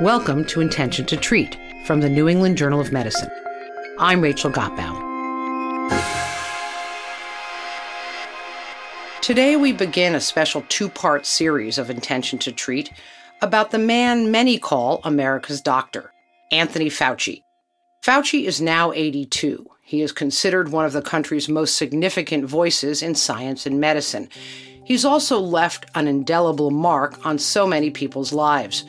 Welcome to Intention to Treat from the New England Journal of Medicine. I'm Rachel Gottbaum. Today, we begin a special two part series of Intention to Treat about the man many call America's doctor, Anthony Fauci. Fauci is now 82. He is considered one of the country's most significant voices in science and medicine. He's also left an indelible mark on so many people's lives.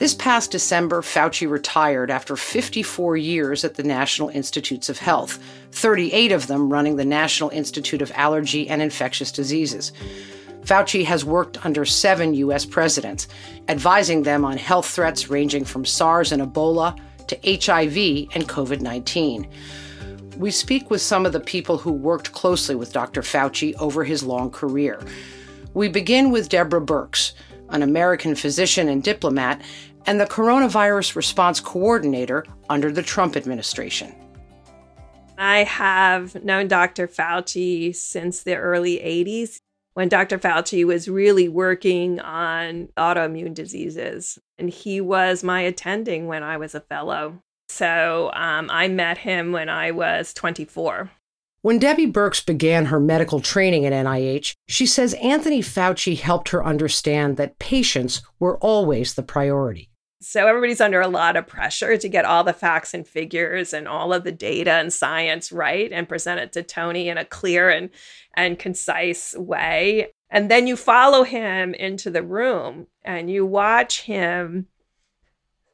This past December, Fauci retired after 54 years at the National Institutes of Health, 38 of them running the National Institute of Allergy and Infectious Diseases. Fauci has worked under seven U.S. presidents, advising them on health threats ranging from SARS and Ebola to HIV and COVID 19. We speak with some of the people who worked closely with Dr. Fauci over his long career. We begin with Deborah Birx, an American physician and diplomat, and the coronavirus response coordinator under the Trump administration. I have known Dr. Fauci since the early 80s when Dr. Fauci was really working on autoimmune diseases. And he was my attending when I was a fellow. So um, I met him when I was 24. When Debbie Birx began her medical training at NIH, she says Anthony Fauci helped her understand that patients were always the priority. So everybody's under a lot of pressure to get all the facts and figures and all of the data and science right and present it to Tony in a clear and and concise way. And then you follow him into the room and you watch him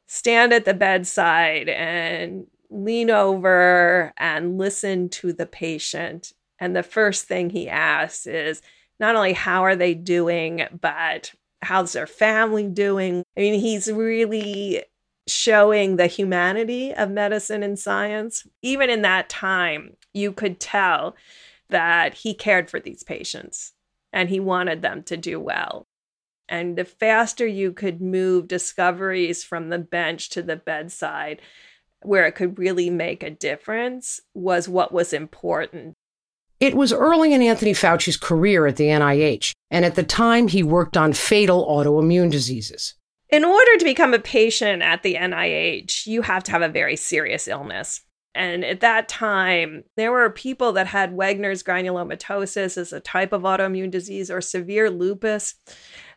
stand at the bedside and lean over and listen to the patient. And the first thing he asks is not only how are they doing, but how's their family doing? I mean, he's really showing the humanity of medicine and science. Even in that time, you could tell that he cared for these patients and he wanted them to do well. And the faster you could move discoveries from the bench to the bedside, where it could really make a difference, was what was important. It was early in Anthony Fauci's career at the NIH, and at the time he worked on fatal autoimmune diseases. In order to become a patient at the NIH, you have to have a very serious illness. And at that time, there were people that had Wegener's granulomatosis as a type of autoimmune disease or severe lupus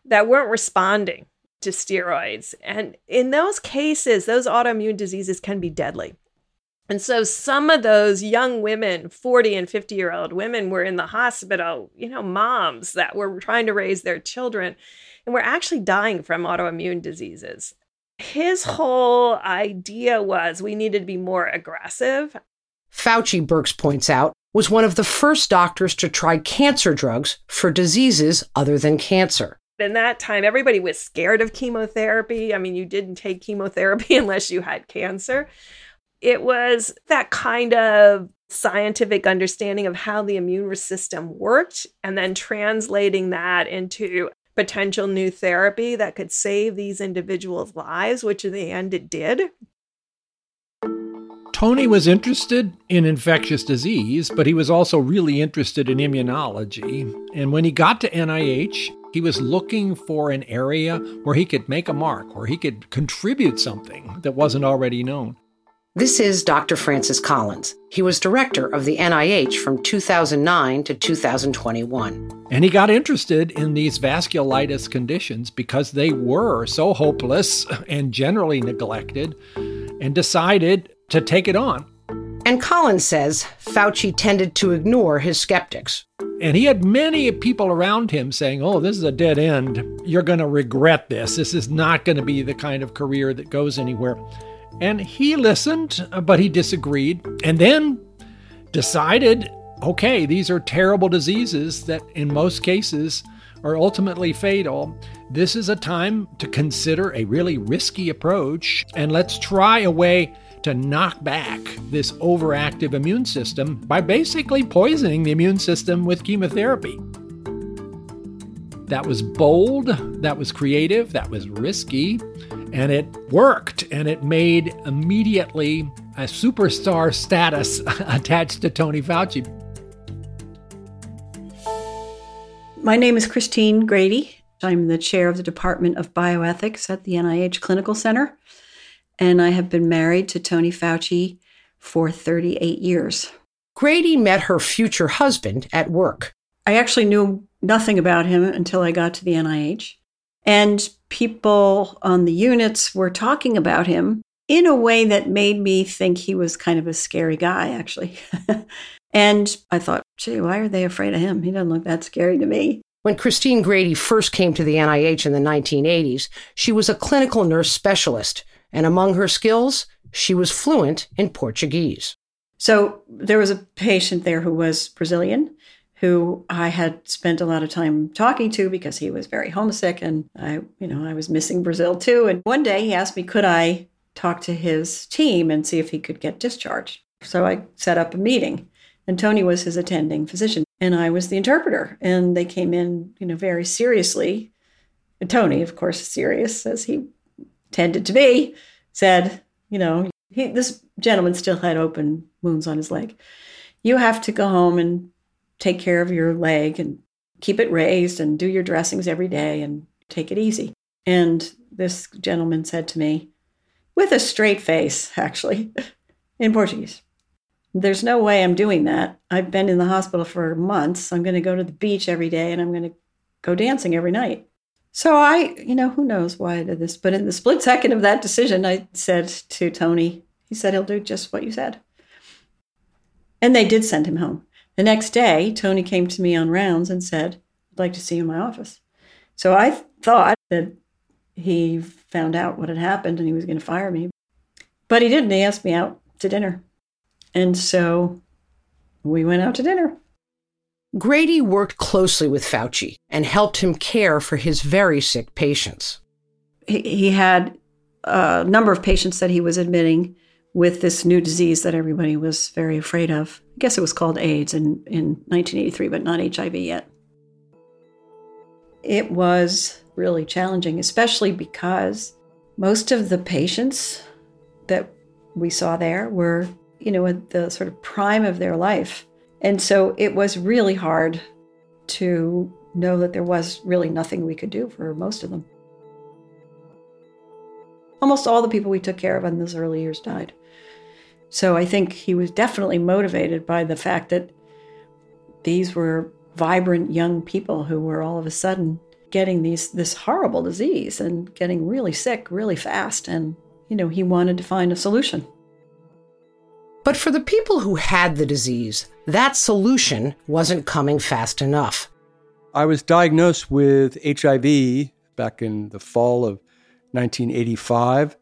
that weren't responding to steroids. And in those cases, those autoimmune diseases can be deadly. And so some of those young women, 40 and 50 year old women, were in the hospital, you know, moms that were trying to raise their children and were actually dying from autoimmune diseases. His whole idea was we needed to be more aggressive. Fauci, Birx points out, was one of the first doctors to try cancer drugs for diseases other than cancer. In that time, everybody was scared of chemotherapy. I mean, you didn't take chemotherapy unless you had cancer it was that kind of scientific understanding of how the immune system worked and then translating that into potential new therapy that could save these individuals' lives, which in the end it did. Tony was interested in infectious disease, but he was also really interested in immunology. And when he got to NIH, he was looking for an area where he could make a mark, where he could contribute something that wasn't already known. This is Dr. Francis Collins. He was director of the NIH from 2009 to 2021. And he got interested in these vasculitis conditions because they were so hopeless and generally neglected and decided to take it on. And Collins says Fauci tended to ignore his skeptics. And he had many people around him saying, Oh, this is a dead end. You're going to regret this. This is not going to be the kind of career that goes anywhere. And he listened, but he disagreed, and then decided okay, these are terrible diseases that in most cases are ultimately fatal. This is a time to consider a really risky approach, and let's try a way to knock back this overactive immune system by basically poisoning the immune system with chemotherapy. That was bold, that was creative, that was risky, and it worked, and it made immediately a superstar status attached to Tony Fauci. My name is Christine Grady. I'm the chair of the Department of Bioethics at the NIH Clinical Center, and I have been married to Tony Fauci for 38 years. Grady met her future husband at work. I actually knew nothing about him until I got to the NIH. And people on the units were talking about him in a way that made me think he was kind of a scary guy, actually. and I thought, gee, why are they afraid of him? He doesn't look that scary to me. When Christine Grady first came to the NIH in the 1980s, she was a clinical nurse specialist, and among her skills, she was fluent in Portuguese. So there was a patient there who was Brazilian, who I had spent a lot of time talking to because he was very homesick and I, you know, I was missing Brazil too. And one day he asked me, could I talk to his team and see if he could get discharged? So I set up a meeting and Tony was his attending physician and I was the interpreter. And they came in, you know, very seriously. And Tony, of course, serious as he tended to be, said, you know, he, this gentleman still had open wounds on his leg. You have to go home and take care of your leg and keep it raised and do your dressings every day and take it easy. And this gentleman said to me, with a straight face, actually, in Portuguese, There's no way I'm doing that. I've been in the hospital for months. I'm going to go to the beach every day and I'm going to go dancing every night. So I, you know, who knows why I did this, but in the split second of that decision, I said to Tony, he said he'll do just what you said. And they did send him home. The next day, Tony came to me on rounds and said, I'd like to see you in my office. So I thought that he found out what had happened and he was going to fire me. But he didn't. He asked me out to dinner. And so we went out to dinner. Grady worked closely with Fauci and helped him care for his very sick patients. He, he had a number of patients that he was admitting with this new disease that everybody was very afraid of. I guess it was called AIDS in, in 1983, but not HIV yet. It was really challenging, especially because most of the patients that we saw there were, you know, at the sort of prime of their life. And so it was really hard to know that there was really nothing we could do for most of them. Almost all the people we took care of in those early years died. So I think he was definitely motivated by the fact that these were vibrant young people who were all of a sudden getting these this horrible disease and getting really sick really fast and you know he wanted to find a solution. But for the people who had the disease, that solution wasn't coming fast enough. I was diagnosed with HIV back in the fall of 1985.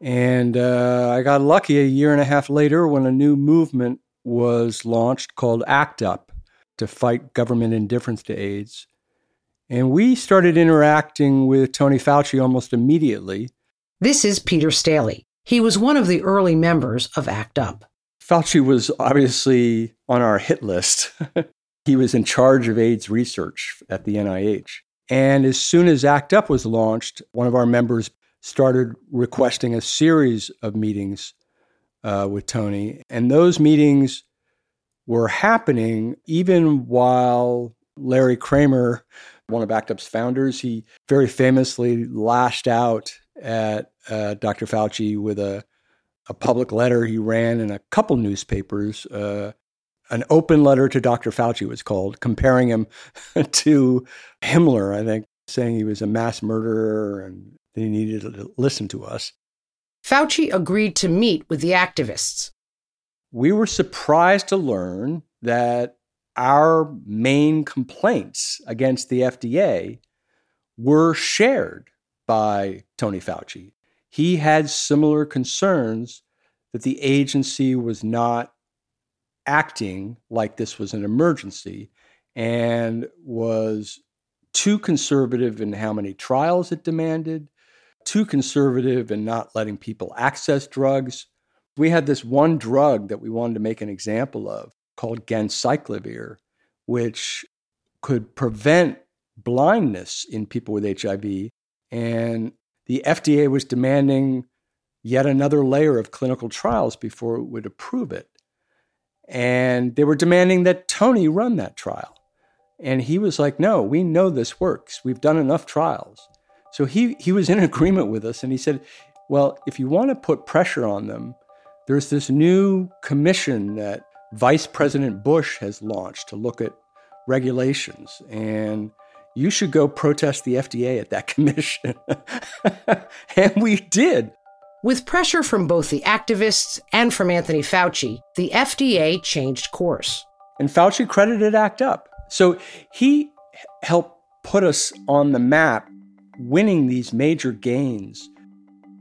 And uh, I got lucky a year and a half later when a new movement was launched called ACT UP to fight government indifference to AIDS. And we started interacting with Tony Fauci almost immediately. This is Peter Staley. He was one of the early members of ACT UP. Fauci was obviously on our hit list. he was in charge of AIDS research at the NIH. And as soon as ACT UP was launched, one of our members started requesting a series of meetings uh, with Tony. And those meetings were happening even while Larry Kramer, one of ACT UP's founders, he very famously lashed out at uh, Dr. Fauci with a, a public letter he ran in a couple newspapers. Uh, an open letter to Dr. Fauci was called, comparing him to Himmler, I think, saying he was a mass murderer and he needed to listen to us. Fauci agreed to meet with the activists. We were surprised to learn that our main complaints against the FDA were shared by Tony Fauci. He had similar concerns that the agency was not acting like this was an emergency and was too conservative in how many trials it demanded, too conservative in not letting people access drugs. We had this one drug that we wanted to make an example of called ganciclovir, which could prevent blindness in people with HIV. And the FDA was demanding yet another layer of clinical trials before it would approve it. And they were demanding that Tony run that trial. And he was like, No, we know this works. We've done enough trials. So he, he was in agreement with us. And he said, Well, if you want to put pressure on them, there's this new commission that Vice President Bush has launched to look at regulations. And you should go protest the FDA at that commission. and we did. With pressure from both the activists and from Anthony Fauci, the FDA changed course. And Fauci credited ACT UP. So he helped put us on the map, winning these major gains,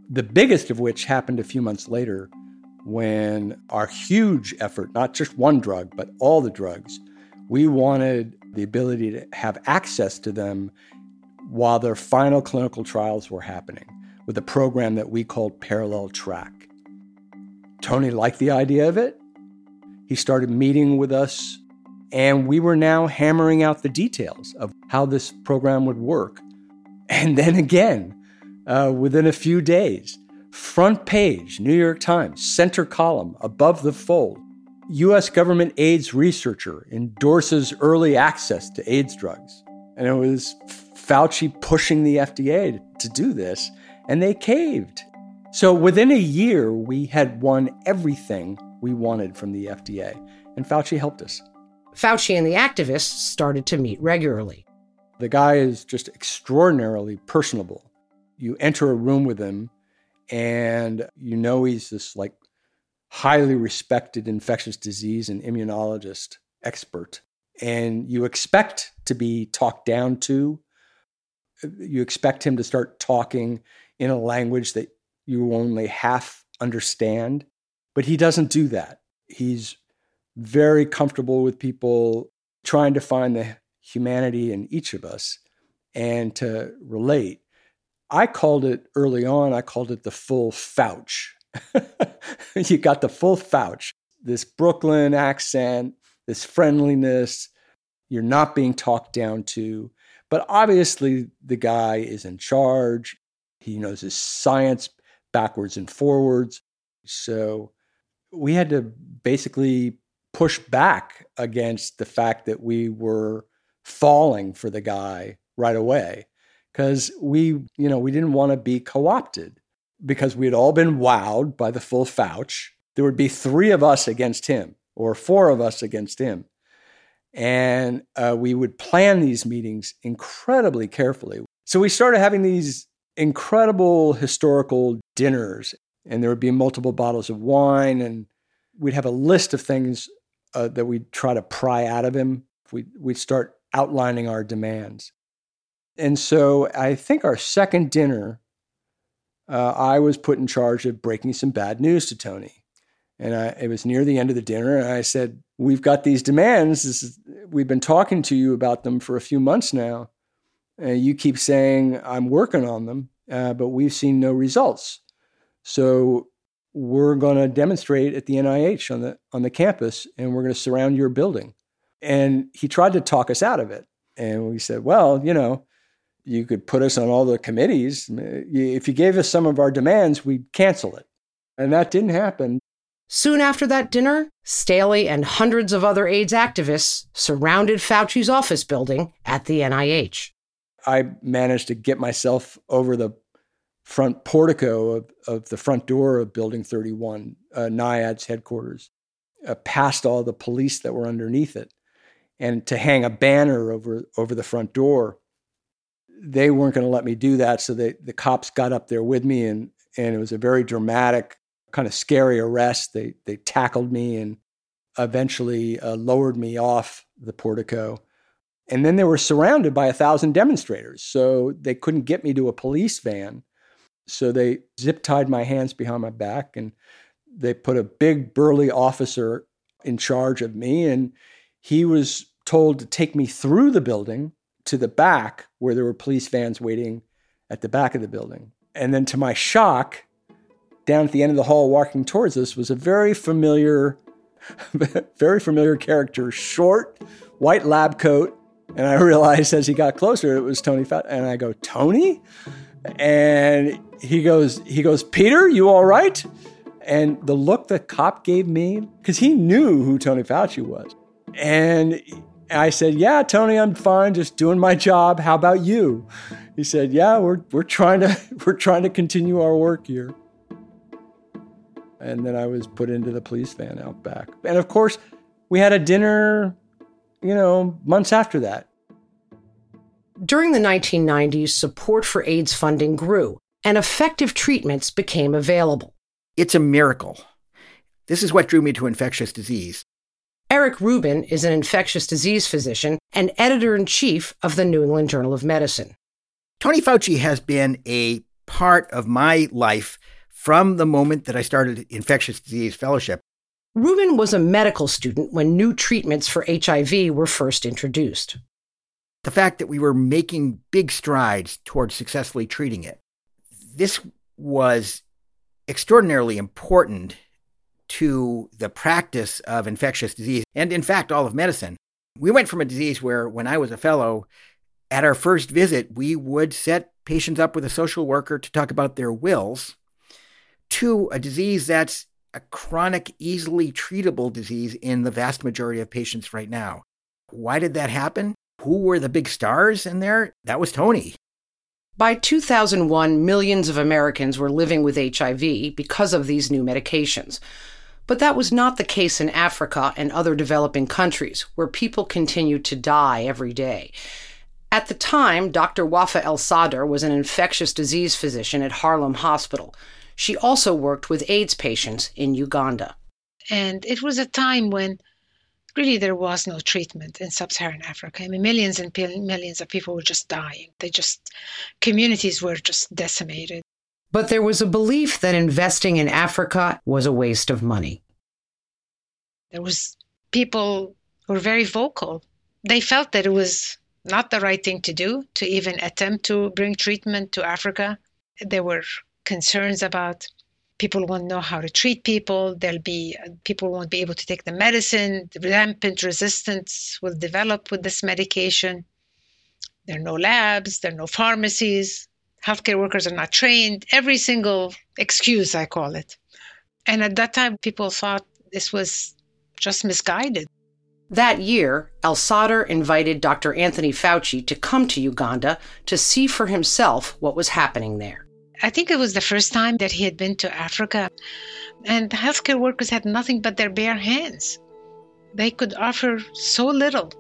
the biggest of which happened a few months later when our huge effort, not just one drug, but all the drugs, we wanted the ability to have access to them while their final clinical trials were happening with a program that we called Parallel Track. Tony liked the idea of it. He started meeting with us, and we were now hammering out the details of how this program would work. And then again, uh, within a few days, front page, New York Times, center column, above the fold, U.S. government AIDS researcher endorses early access to AIDS drugs. And it was Fauci pushing the FDA to do this, and they caved. So within a year, we had won everything we wanted from the FDA, and Fauci helped us. Fauci and the activists started to meet regularly. The guy is just extraordinarily personable. You enter a room with him, and you know he's this like highly respected infectious disease and immunologist expert. And you expect to be talked down to. You expect him to start talking in a language that you only half understand. But he doesn't do that. He's very comfortable with people trying to find the humanity in each of us and to relate. I called it early on, I called it the full fouch. you got the full fouch, this Brooklyn accent, this friendliness. You're not being talked down to. But obviously, the guy is in charge. He knows his science backwards and forwards. So we had to basically push back against the fact that we were falling for the guy right away because we, you know, we didn't want to be co opted because we had all been wowed by the full Fouch. There would be three of us against him or four of us against him. And uh, we would plan these meetings incredibly carefully. So we started having these incredible historical dinners, and there would be multiple bottles of wine, and we'd have a list of things uh, that we'd try to pry out of him. We'd, we'd start outlining our demands. And so I think our second dinner uh, I was put in charge of breaking some bad news to Tony. And I, it was near the end of the dinner, and I said, We've got these demands. Is, we've been talking to you about them for a few months now. And you keep saying, I'm working on them, uh, but we've seen no results. So we're going to demonstrate at the NIH on the, on the campus, and we're going to surround your building. And he tried to talk us out of it. And we said, Well, you know, you could put us on all the committees. If you gave us some of our demands, we'd cancel it. And that didn't happen. Soon after that dinner, Staley and hundreds of other AIDS activists surrounded Fauci's office building at the NIH. I managed to get myself over the front portico of, of the front door of Building 31, uh, NIAID's headquarters, uh, past all the police that were underneath it, and to hang a banner over, over the front door they weren't going to let me do that. So they, the cops got up there with me, and and it was a very dramatic, kind of scary arrest. They they tackled me and eventually uh, lowered me off the portico. And then they were surrounded by a thousand demonstrators, so they couldn't get me to a police van. So they zip tied my hands behind my back, and they put a big burly officer in charge of me, and he was told to take me through the building to the back where there were police vans waiting at the back of the building. And then to my shock, down at the end of the hall walking towards us was a very familiar, very familiar character, short, white lab coat. And I realized as he got closer, it was Tony Fat. And I go, Tony? And he goes, he goes, Peter, you all right? And the look the cop gave me, because he knew who Tony Fauci was. And I said, "Yeah, Tony, I'm fine, just doing my job. How about you?" He said, "Yeah, we're we're trying to we're trying to continue our work here." And then I was put into the police van out back. And of course, we had a dinner, you know, months after that. During the 1990s, support for AIDS funding grew and effective treatments became available. It's a miracle. This is what drew me to infectious disease. Eric Rubin is an infectious disease physician and editor in chief of the New England Journal of Medicine. Tony Fauci has been a part of my life from the moment that I started infectious disease fellowship. Rubin was a medical student when new treatments for HIV were first introduced. The fact that we were making big strides towards successfully treating it. This was extraordinarily important to the practice of infectious disease and, in fact, all of medicine. We went from a disease where, when I was a fellow, at our first visit, we would set patients up with a social worker to talk about their wills, to a disease that's a chronic, easily treatable disease in the vast majority of patients right now. Why did that happen? Who were the big stars in there? That was Tony. By 2001, millions of Americans were living with HIV because of these new medications. But that was not the case in Africa and other developing countries, where people continued to die every day. At the time, Dr. Wafa El Sadr was an infectious disease physician at Harlem Hospital. She also worked with AIDS patients in Uganda. And it was a time when really there was no treatment in sub-Saharan Africa. I mean, millions and millions of people were just dying. They just communities were just decimated. But there was a belief that investing in Africa was a waste of money. There was people who were very vocal. They felt that it was not the right thing to do to even attempt to bring treatment to Africa. There were concerns about people won't know how to treat people. There'll be people won't be able to take the medicine. The rampant resistance will develop with this medication. There are no labs. There are no pharmacies healthcare workers are not trained, every single excuse, I call it. And at that time, people thought this was just misguided. That year, El Sadr invited Dr. Anthony Fauci to come to Uganda to see for himself what was happening there. I think it was the first time that he had been to Africa, and the healthcare workers had nothing but their bare hands. They could offer so little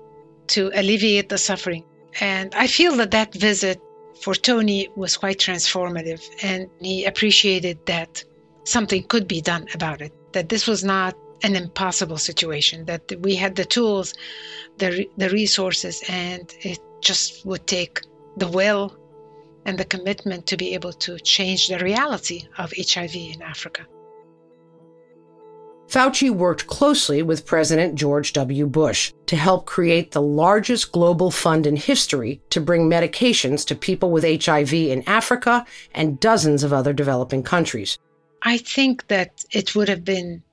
to alleviate the suffering. And I feel that that visit for Tony was quite transformative, and he appreciated that something could be done about it, that this was not an impossible situation, that we had the tools, the, the resources, and it just would take the will and the commitment to be able to change the reality of HIV in Africa. Fauci worked closely with President George W. Bush to help create the largest global fund in history to bring medications to people with HIV in Africa and dozens of other developing countries. I think that it would have been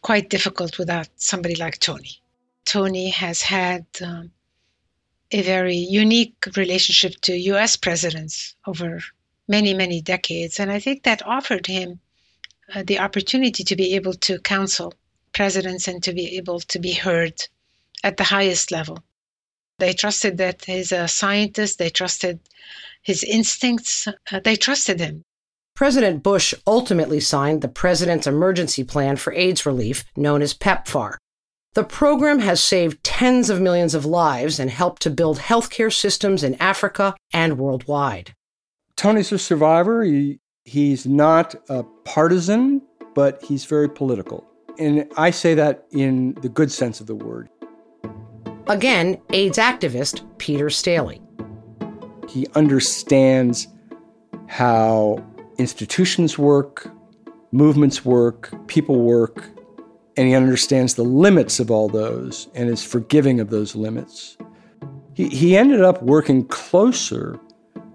quite difficult without somebody like Tony. Tony has had um, a very unique relationship to US presidents over many, many decades, and I think that offered him uh, the opportunity to be able to counsel presidents and to be able to be heard at the highest level. They trusted that he's a scientist, they trusted his instincts, uh, they trusted him. President Bush ultimately signed the President's Emergency Plan for AIDS Relief, known as PEPFAR. The program has saved tens of millions of lives and helped to build healthcare systems in Africa and worldwide. Tony's a survivor. He He's not a partisan, but he's very political. And I say that in the good sense of the word. Again, AIDS activist Peter Staley. He understands how institutions work, movements work, people work, and he understands the limits of all those and is forgiving of those limits. He, he ended up working closer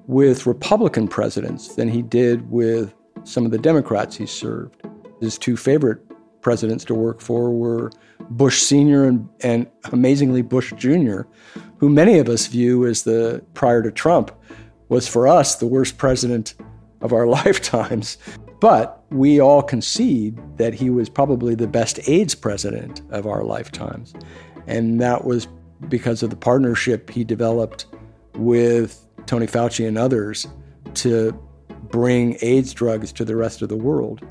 with Republican presidents than he did with some of the Democrats he served. His two favorite presidents to work for were Bush Sr. and, and amazingly Bush Jr., who many of us view as the, prior to Trump, was for us the worst president of our lifetimes. But we all concede that he was probably the best AIDS president of our lifetimes. And that was because of the partnership he developed with Tony Fauci and others to bring AIDS drugs to the rest of the world.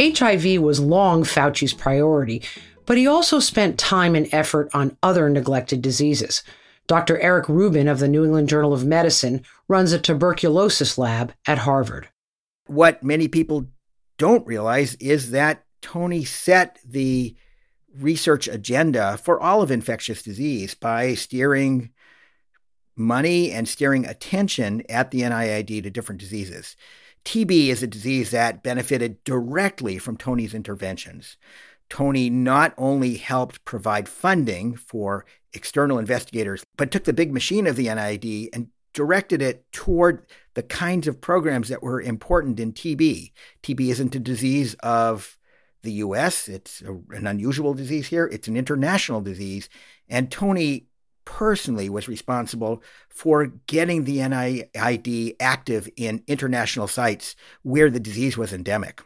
HIV was long Fauci's priority, but he also spent time and effort on other neglected diseases. Dr. Eric Rubin of the New England Journal of Medicine runs a tuberculosis lab at Harvard. What many people don't realize is that Tony set the research agenda for all of infectious disease by steering money and steering attention at the NIAID to different diseases. TB is a disease that benefited directly from Tony's interventions. Tony not only helped provide funding for external investigators, but took the big machine of the NIAID and directed it toward the kinds of programs that were important in TB. TB isn't a disease of the US, it's a, an unusual disease here, it's an international disease. And Tony personally was responsible for getting the NIAID active in international sites where the disease was endemic.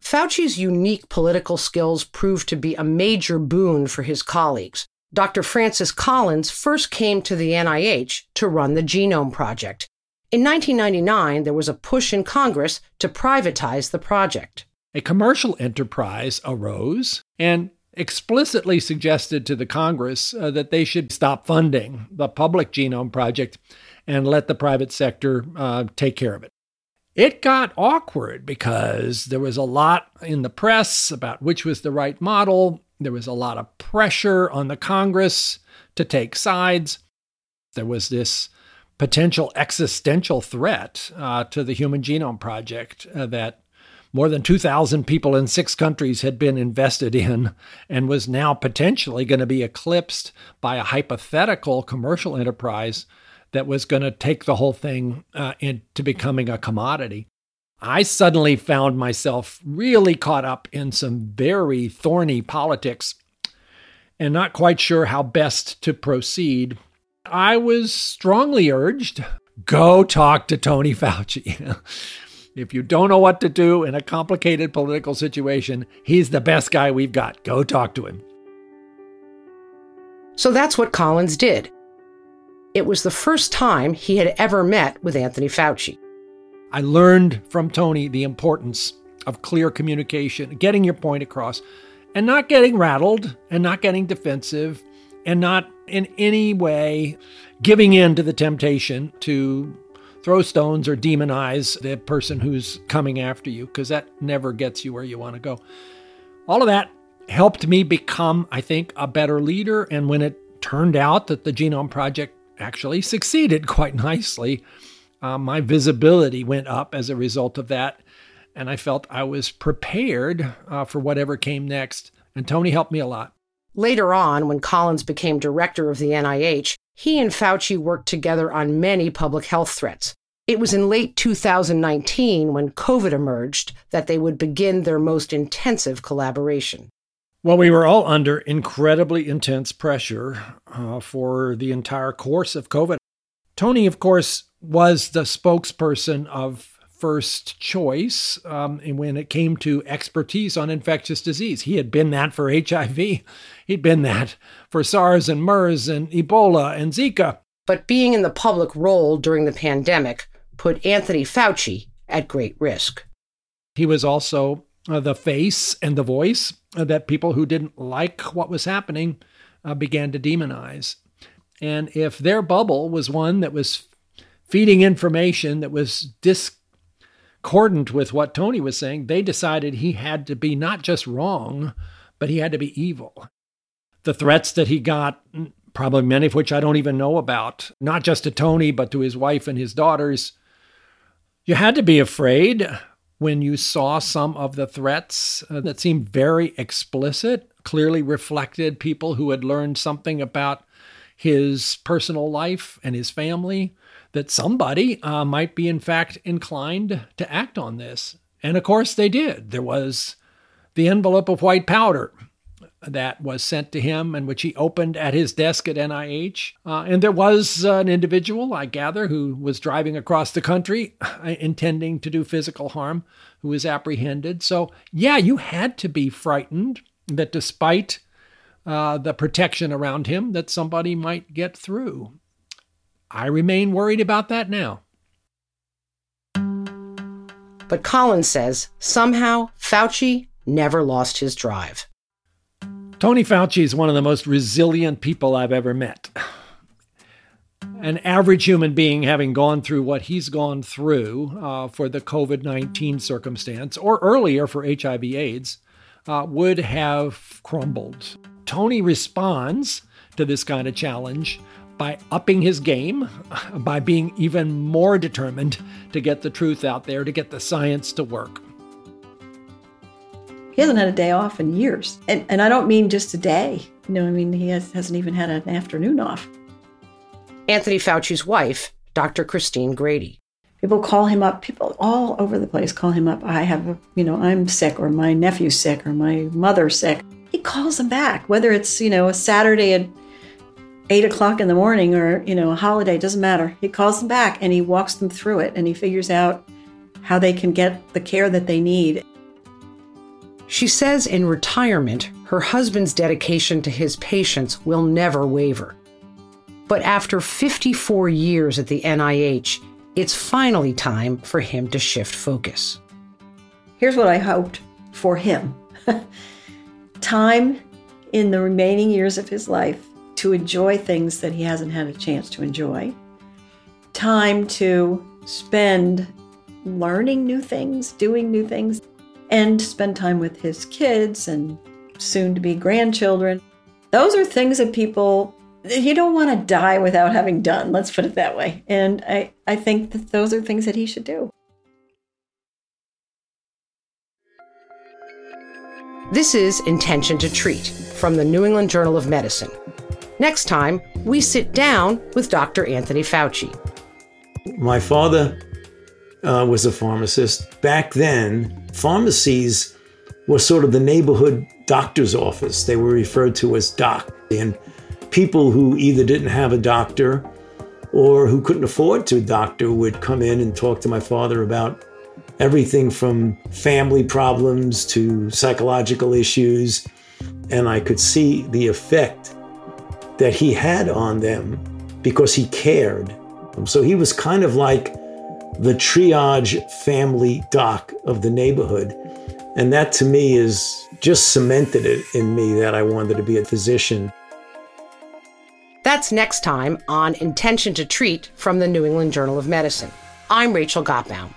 Fauci's unique political skills proved to be a major boon for his colleagues. Dr. Francis Collins first came to the NIH to run the Genome Project. In 1999, there was a push in Congress to privatize the project. A commercial enterprise arose, and explicitly suggested to the Congress uh, that they should stop funding the public genome project and let the private sector uh, take care of it. It got awkward because there was a lot in the press about which was the right model. There was a lot of pressure on the Congress to take sides. There was this potential existential threat uh, to the Human Genome Project uh, that more than 2,000 people in six countries had been invested in and was now potentially going to be eclipsed by a hypothetical commercial enterprise that was going to take the whole thing uh, into becoming a commodity. I suddenly found myself really caught up in some very thorny politics and not quite sure how best to proceed. I was strongly urged go talk to Tony Fauci. If you don't know what to do in a complicated political situation, he's the best guy we've got. Go talk to him. So that's what Collins did. It was the first time he had ever met with Anthony Fauci. I learned from Tony the importance of clear communication, getting your point across, and not getting rattled and not getting defensive and not in any way giving in to the temptation to throw stones or demonize the person who's coming after you, because that never gets you where you want to go. All of that helped me become, I think, a better leader. And when it turned out that the Genome Project actually succeeded quite nicely, uh, my visibility went up as a result of that. And I felt I was prepared uh, for whatever came next. And Tony helped me a lot. Later on, when Collins became director of the NIH, he and Fauci worked together on many public health threats. It was in late 2019 when COVID emerged that they would begin their most intensive collaboration. Well, we were all under incredibly intense pressure uh, for the entire course of COVID. Tony, of course, was the spokesperson of first choice um, when it came to expertise on infectious disease. He had been that for HIV, he'd been that for SARS and MERS and Ebola and Zika. But being in the public role during the pandemic put Anthony Fauci at great risk. He was also uh, the face and the voice uh, that people who didn't like what was happening uh, began to demonize. And if their bubble was one that was feeding information that was dis accordant with what Tony was saying, they decided he had to be not just wrong, but he had to be evil. The threats that he got, probably many of which I don't even know about, not just to Tony, but to his wife and his daughters, you had to be afraid when you saw some of the threats uh, that seemed very explicit, clearly reflected people who had learned something about his personal life and his family that somebody uh, might be, in fact, inclined to act on this. And of course, they did. There was the envelope of white powder that was sent to him and which he opened at his desk at NIH. Uh, and there was uh, an individual, I gather, who was driving across the country uh, intending to do physical harm, who was apprehended. So, yeah, you had to be frightened that despite uh, the protection around him that somebody might get through. I remain worried about that now. But Collins says somehow Fauci never lost his drive. Tony Fauci is one of the most resilient people I've ever met. An average human being having gone through what he's gone through uh, for the COVID 19 circumstance, or earlier for HIV/AIDS, uh, would have crumbled. Tony responds to this kind of challenge by upping his game, by being even more determined to get the truth out there, to get the science to work. He hasn't had a day off in years. And, and I don't mean just a day. You know, I mean, he has, hasn't even had an afternoon off. Anthony Fauci's wife, Dr. Christine Grady. People call him up, people all over the place call him up. I have, you know, I'm sick, or my nephew's sick, or my mother's sick. He calls them back, whether it's, you know, a Saturday at eight o'clock in the morning or, you know, a holiday, doesn't matter. He calls them back and he walks them through it and he figures out how they can get the care that they need. She says in retirement, her husband's dedication to his patients will never waver. But after 54 years at the NIH, it's finally time for him to shift focus. Here's what I hoped for him time in the remaining years of his life to enjoy things that he hasn't had a chance to enjoy, time to spend learning new things, doing new things, and spend time with his kids and soon to be grandchildren. Those are things that people you don't want to die without having done, let's put it that way. And I, I think that those are things that he should do. This is Intention to Treat from the New England Journal of Medicine. Next time, we sit down with Dr. Anthony Fauci. My father uh, was a pharmacist. Back then, pharmacies were sort of the neighborhood doctor's office. They were referred to as doc. And people who either didn't have a doctor or who couldn't afford to a doctor would come in and talk to my father about everything from family problems to psychological issues. And I could see the effect that he had on them because he cared. So he was kind of like the triage family doc of the neighborhood. And that to me is just cemented it in me that I wanted to be a physician. That's next time on Intention to Treat from the New England Journal of Medicine. I'm Rachel Gottbaum.